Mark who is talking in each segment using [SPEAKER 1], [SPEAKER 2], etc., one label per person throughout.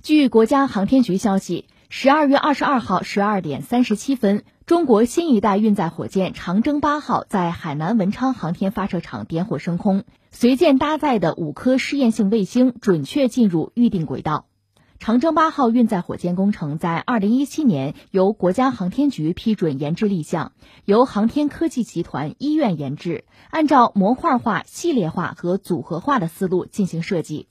[SPEAKER 1] 据国家航天局消息，十二月二十二号十二点三十七分，中国新一代运载火箭长征八号在海南文昌航天发射场点火升空，随舰搭载的五颗试验性卫星准确进入预定轨道。长征八号运载火箭工程在二零一七年由国家航天局批准研制立项，由航天科技集团医院研制，按照模块化、系列化和组合化的思路进行设计。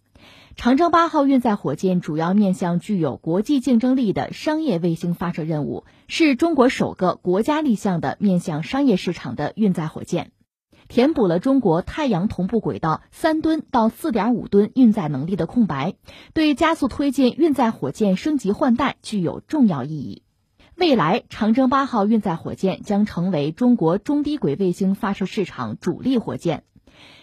[SPEAKER 1] 长征八号运载火箭主要面向具有国际竞争力的商业卫星发射任务，是中国首个国家立项的面向商业市场的运载火箭，填补了中国太阳同步轨道三吨到四点五吨运载能力的空白，对加速推进运载火箭升级换代具有重要意义。未来，长征八号运载火箭将成为中国中低轨卫星发射市场主力火箭。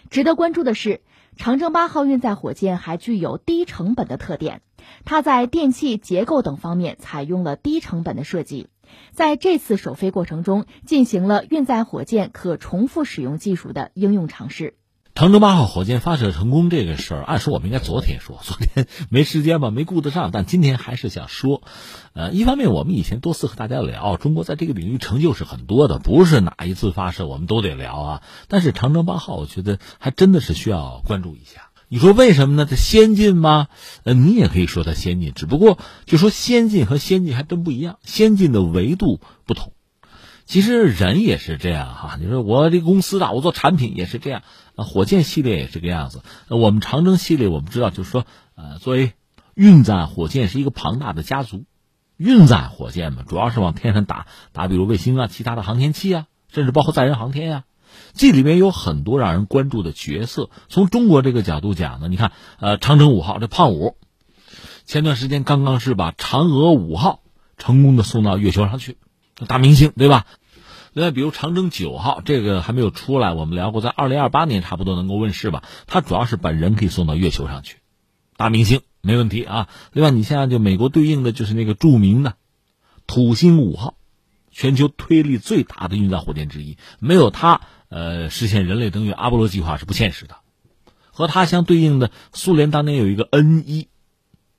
[SPEAKER 1] 值得关注的是。长征八号运载火箭还具有低成本的特点，它在电气结构等方面采用了低成本的设计，在这次首飞过程中进行了运载火箭可重复使用技术的应用尝试。
[SPEAKER 2] 长征八号火箭发射成功这个事儿，按说我们应该昨天说，昨天没时间吧，没顾得上。但今天还是想说，呃，一方面我们以前多次和大家聊，中国在这个领域成就是很多的，不是哪一次发射我们都得聊啊。但是长征八号，我觉得还真的是需要关注一下。你说为什么呢？它先进吗？呃，你也可以说它先进，只不过就说先进和先进还真不一样，先进的维度不同。其实人也是这样哈，你说我这公司的，我做产品也是这样，啊，火箭系列也是这个样子。我们长征系列，我们知道就是说，呃，作为运载火箭是一个庞大的家族，运载火箭嘛，主要是往天上打打，比如卫星啊，其他的航天器啊，甚至包括载人航天呀，这里面有很多让人关注的角色。从中国这个角度讲呢，你看，呃，长征五号这胖五，前段时间刚刚是把嫦娥五号成功的送到月球上去。大明星对吧？另外，比如长征九号，这个还没有出来，我们聊过，在二零二八年差不多能够问世吧。它主要是把人可以送到月球上去，大明星没问题啊。另外，你现在就美国对应的就是那个著名的土星五号，全球推力最大的运载火箭之一，没有它，呃，实现人类登月阿波罗计划是不现实的。和它相对应的，苏联当年有一个 N 一。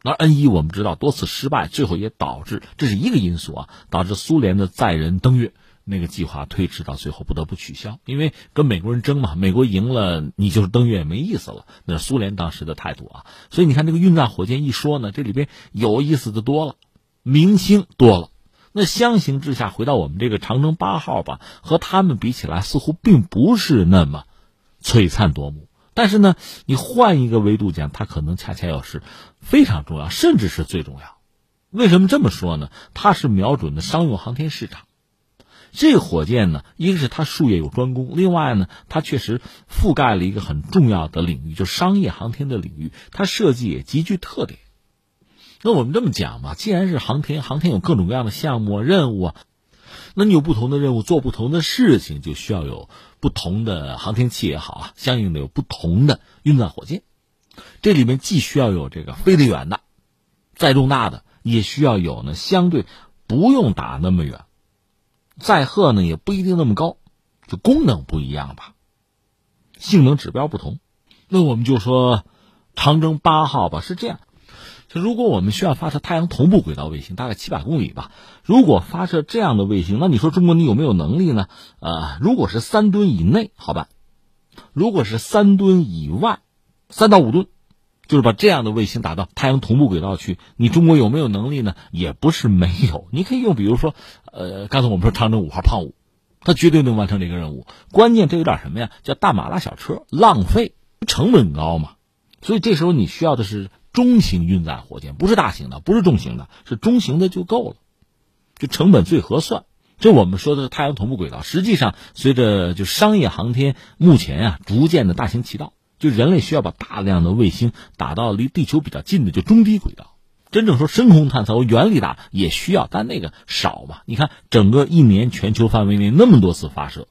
[SPEAKER 2] 而 N 一我们知道多次失败，最后也导致这是一个因素啊，导致苏联的载人登月那个计划推迟到最后不得不取消，因为跟美国人争嘛，美国赢了你就是登月也没意思了，那是苏联当时的态度啊。所以你看这个运载火箭一说呢，这里边有意思的多了，明星多了。那相形之下，回到我们这个长征八号吧，和他们比起来，似乎并不是那么璀璨夺目。但是呢，你换一个维度讲，它可能恰恰要是非常重要，甚至是最重要。为什么这么说呢？它是瞄准的商用航天市场。这个火箭呢，一个是它术业有专攻，另外呢，它确实覆盖了一个很重要的领域，就是商业航天的领域。它设计也极具特点。那我们这么讲吧，既然是航天，航天有各种各样的项目任务啊。那你有不同的任务，做不同的事情，就需要有不同的航天器也好啊，相应的有不同的运载火箭。这里面既需要有这个飞得远的、载重大的，也需要有呢相对不用打那么远、载荷呢也不一定那么高，就功能不一样吧，性能指标不同。那我们就说长征八号吧，是这样。如果我们需要发射太阳同步轨道卫星，大概七百公里吧。如果发射这样的卫星，那你说中国你有没有能力呢？呃，如果是三吨以内，好办；如果是三吨以外，三到五吨，就是把这样的卫星打到太阳同步轨道去，你中国有没有能力呢？也不是没有，你可以用，比如说，呃，刚才我们说长征五号胖五，它绝对能完成这个任务。关键这有点什么呀？叫大马拉小车，浪费，成本高嘛。所以这时候你需要的是。中型运载火箭不是大型的，不是重型的，是中型的就够了，就成本最合算。这我们说的是太阳同步轨道，实际上随着就商业航天目前啊逐渐的大行其道，就人类需要把大量的卫星打到离地球比较近的就中低轨道。真正说深空探测，原理打也需要，但那个少嘛。你看整个一年全球范围内那么多次发射，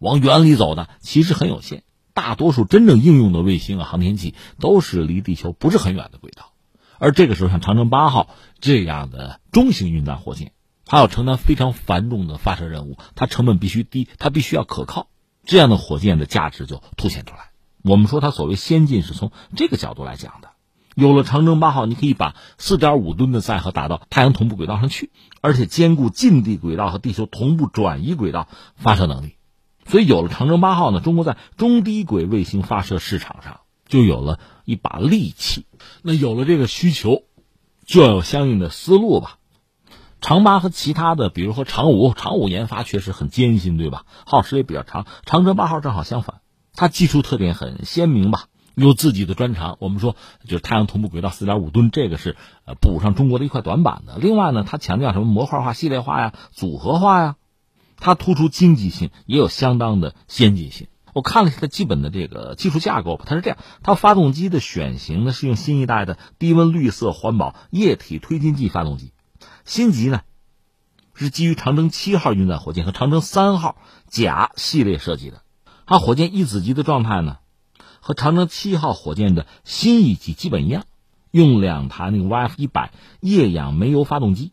[SPEAKER 2] 往远里走的其实很有限。大多数真正应用的卫星啊，航天器都是离地球不是很远的轨道，而这个时候像长征八号这样的中型运载火箭，它要承担非常繁重的发射任务，它成本必须低，它必须要可靠，这样的火箭的价值就凸显出来。我们说它所谓先进是从这个角度来讲的，有了长征八号，你可以把四点五吨的载荷打到太阳同步轨道上去，而且兼顾近地轨道和地球同步转移轨道发射能力。所以有了长征八号呢，中国在中低轨卫星发射市场上就有了一把利器。那有了这个需求，就要有相应的思路吧。长八和其他的，比如说长五，长五研发确实很艰辛，对吧？耗时也比较长。长征八号正好相反，它技术特点很鲜明吧，有自己的专长。我们说，就是太阳同步轨道四点五吨，这个是呃补上中国的一块短板的。另外呢，它强调什么模块化、系列化呀、组合化呀。它突出经济性，也有相当的先进性。我看了一下它基本的这个技术架构吧，它是这样：它发动机的选型呢是用新一代的低温绿色环保液体推进剂发动机，新级呢是基于长征七号运载火箭和长征三号甲系列设计的。它火箭一子级的状态呢和长征七号火箭的新一级基本一样，用两台那个 YF 一百液氧煤油发动机。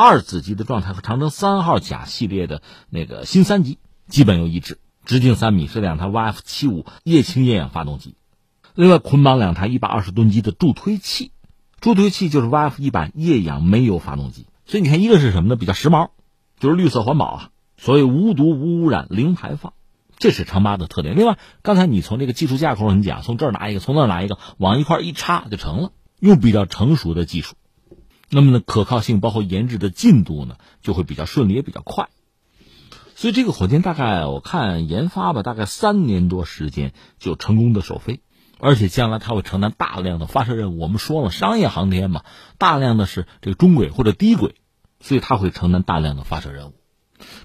[SPEAKER 2] 二子级的状态和长征三号甲系列的那个新三级基本又一致，直径三米，是两台 YF 七五液氢液氧发动机，另外捆绑两台一百二十吨级的助推器，助推器就是 YF 一百液氧煤油发动机。所以你看，一个是什么呢？比较时髦，就是绿色环保啊，所谓无毒无污染零排放，这是长八的特点。另外，刚才你从这个技术架构上讲，从这儿拿一个，从那儿拿一个，往一块一插就成了，用比较成熟的技术。那么呢，可靠性包括研制的进度呢，就会比较顺利，也比较快。所以这个火箭大概我看研发吧，大概三年多时间就成功的首飞，而且将来它会承担大量的发射任务。我们说了，商业航天嘛，大量的是这个中轨或者低轨，所以它会承担大量的发射任务。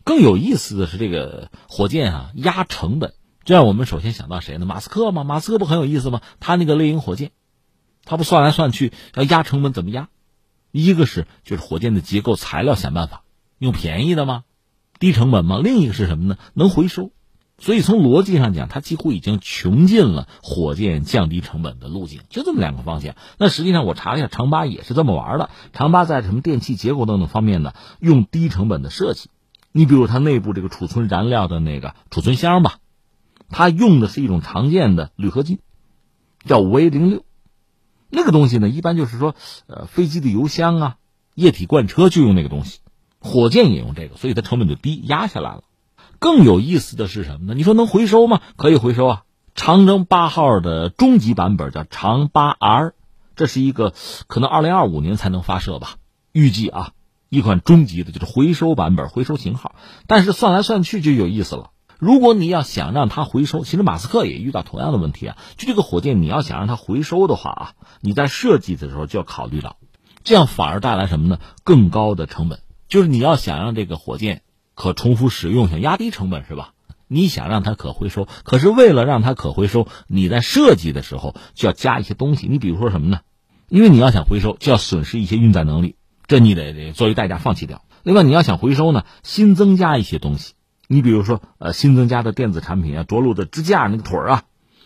[SPEAKER 2] 更有意思的是，这个火箭啊，压成本，这样我们首先想到谁呢？马斯克嘛？马斯克不很有意思吗？他那个猎鹰火箭，他不算来算去要压成本怎么压？一个是就是火箭的结构材料想办法用便宜的吗？低成本吗？另一个是什么呢？能回收。所以从逻辑上讲，它几乎已经穷尽了火箭降低成本的路径，就这么两个方向。那实际上我查了一下，长八也是这么玩的。长八在什么电气结构等等方面呢，用低成本的设计。你比如它内部这个储存燃料的那个储存箱吧，它用的是一种常见的铝合金，叫五 A 零六。那个东西呢，一般就是说，呃，飞机的油箱啊，液体罐车就用那个东西，火箭也用这个，所以它成本就低，压下来了。更有意思的是什么呢？你说能回收吗？可以回收啊。长征八号的终极版本叫长八 R，这是一个可能二零二五年才能发射吧，预计啊，一款终极的就是回收版本，回收型号。但是算来算去就有意思了。如果你要想让它回收，其实马斯克也遇到同样的问题啊。就这个火箭，你要想让它回收的话啊，你在设计的时候就要考虑到，这样反而带来什么呢？更高的成本。就是你要想让这个火箭可重复使用，想压低成本是吧？你想让它可回收，可是为了让它可回收，你在设计的时候就要加一些东西。你比如说什么呢？因为你要想回收，就要损失一些运载能力，这你得得作为代价放弃掉。另外，你要想回收呢，新增加一些东西。你比如说，呃，新增加的电子产品啊，着陆的支架那个腿儿啊，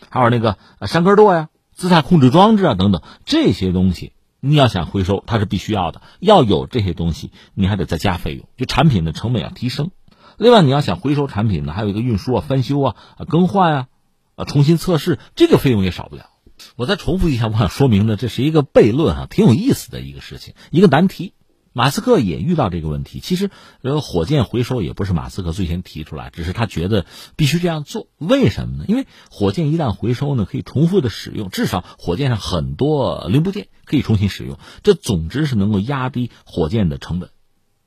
[SPEAKER 2] 还有那个山根舵呀、姿态控制装置啊等等这些东西，你要想回收，它是必须要的。要有这些东西，你还得再加费用，就产品的成本要提升。另外，你要想回收产品呢，还有一个运输啊、翻修啊、更换啊、啊重新测试，这个费用也少不了。我再重复一下，我想说明的，这是一个悖论啊，挺有意思的一个事情，一个难题。马斯克也遇到这个问题。其实，呃，火箭回收也不是马斯克最先提出来，只是他觉得必须这样做。为什么呢？因为火箭一旦回收呢，可以重复的使用，至少火箭上很多零部件可以重新使用。这总之是能够压低火箭的成本，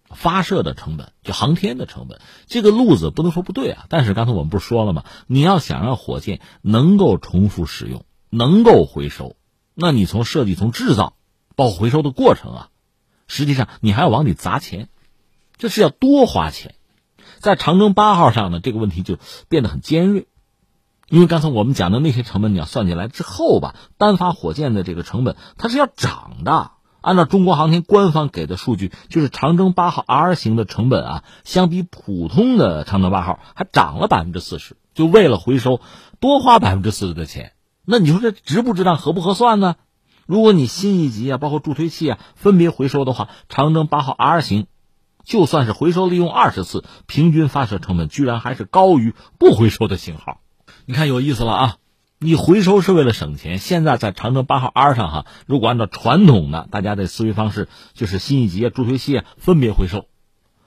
[SPEAKER 2] 发射的成本，就航天的成本。这个路子不能说不对啊。但是刚才我们不是说了吗？你要想让火箭能够重复使用，能够回收，那你从设计、从制造，包括回收的过程啊。实际上，你还要往里砸钱，这是要多花钱。在长征八号上呢，这个问题就变得很尖锐，因为刚才我们讲的那些成本，你要算进来之后吧，单发火箭的这个成本它是要涨的。按照中国航天官方给的数据，就是长征八号 R 型的成本啊，相比普通的长征八号还涨了百分之四十。就为了回收，多花百分之四十的钱，那你说这值不值当，合不合算呢？如果你新一级啊，包括助推器啊，分别回收的话，长征八号 R 型，就算是回收利用二十次，平均发射成本居然还是高于不回收的型号。你看有意思了啊！你回收是为了省钱。现在在长征八号 R 上哈，如果按照传统的大家的思维方式，就是新一级啊、助推器啊分别回收，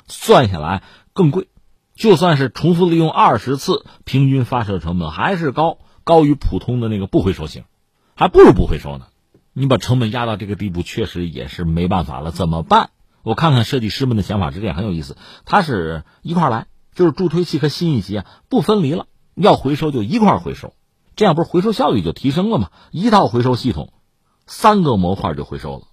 [SPEAKER 2] 算下来更贵。就算是重复利用二十次，平均发射成本还是高，高于普通的那个不回收型，还不如不回收呢。你把成本压到这个地步，确实也是没办法了。怎么办？我看看设计师们的想法这点，很有意思。他是一块来，就是助推器和新一级啊不分离了，要回收就一块回收，这样不是回收效率就提升了吗？一套回收系统，三个模块就回收了，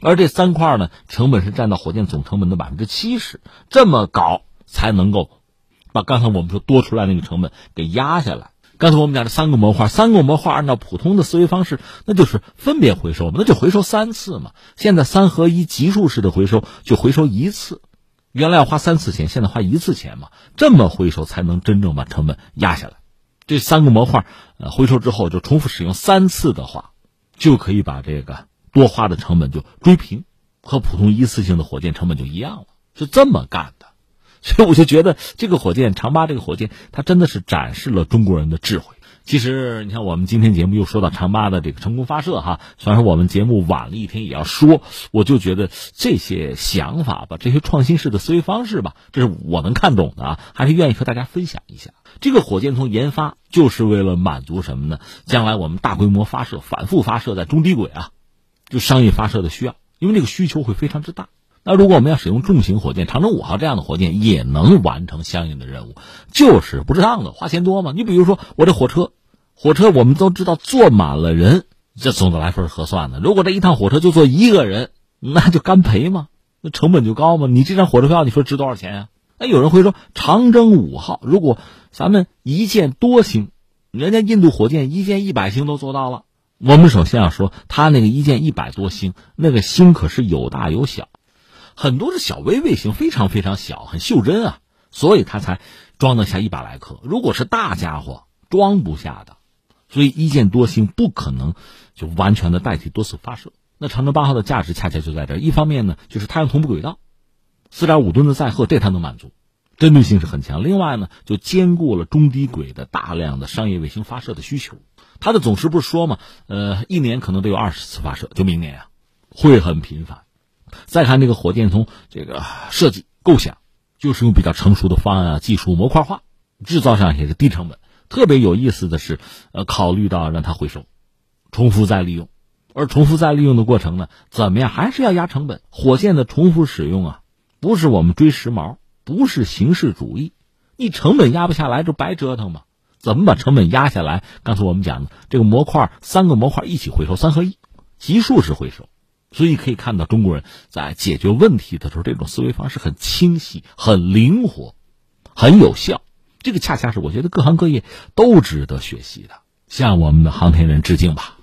[SPEAKER 2] 而这三块呢，成本是占到火箭总成本的百分之七十，这么搞才能够。把刚才我们说多出来那个成本给压下来。刚才我们讲这三个模块，三个模块按照普通的思维方式，那就是分别回收嘛，那就回收三次嘛。现在三合一级数式的回收就回收一次，原来要花三次钱，现在花一次钱嘛。这么回收才能真正把成本压下来。这三个模块呃回收之后就重复使用三次的话，就可以把这个多花的成本就追平，和普通一次性的火箭成本就一样了，是这么干的。所以我就觉得这个火箭长八这个火箭，它真的是展示了中国人的智慧。其实你看，我们今天节目又说到长八的这个成功发射哈，虽然说我们节目晚了一天，也要说。我就觉得这些想法吧，这些创新式的思维方式吧，这是我能看懂的啊，还是愿意和大家分享一下。这个火箭从研发就是为了满足什么呢？将来我们大规模发射、反复发射在中低轨啊，就商业发射的需要，因为这个需求会非常之大。那如果我们要使用重型火箭，长征五号这样的火箭也能完成相应的任务，就是不值当的，花钱多嘛。你比如说我这火车，火车我们都知道坐满了人，这总的来说是合算的。如果这一趟火车就坐一个人，那就干赔嘛，那成本就高嘛。你这张火车票你说值多少钱呀？那有人会说，长征五号如果咱们一箭多星，人家印度火箭一箭一百星都做到了。我们首先要说，他那个一箭一百多星，那个星可是有大有小。很多是小微卫星，非常非常小，很袖珍啊，所以它才装得下一百来颗。如果是大家伙，装不下的。所以一箭多星不可能就完全的代替多次发射。那长征八号的价值恰恰就在这，一方面呢，就是太阳同步轨道，四点五吨的载荷，这它能满足，针对性是很强。另外呢，就兼顾了中低轨的大量的商业卫星发射的需求。它的总时不是说嘛，呃，一年可能得有二十次发射，就明年啊，会很频繁。再看这个火箭，从这个设计构想，就是用比较成熟的方案啊，技术模块化，制造上也是低成本。特别有意思的是，呃，考虑到让它回收、重复再利用，而重复再利用的过程呢，怎么样还是要压成本。火箭的重复使用啊，不是我们追时髦，不是形式主义，你成本压不下来就白折腾嘛。怎么把成本压下来？刚才我们讲的这个模块，三个模块一起回收，三合一，级数式回收。所以可以看到，中国人在解决问题的时候，这种思维方式很清晰、很灵活、很有效。这个恰恰是我觉得各行各业都值得学习的，向我们的航天人致敬吧。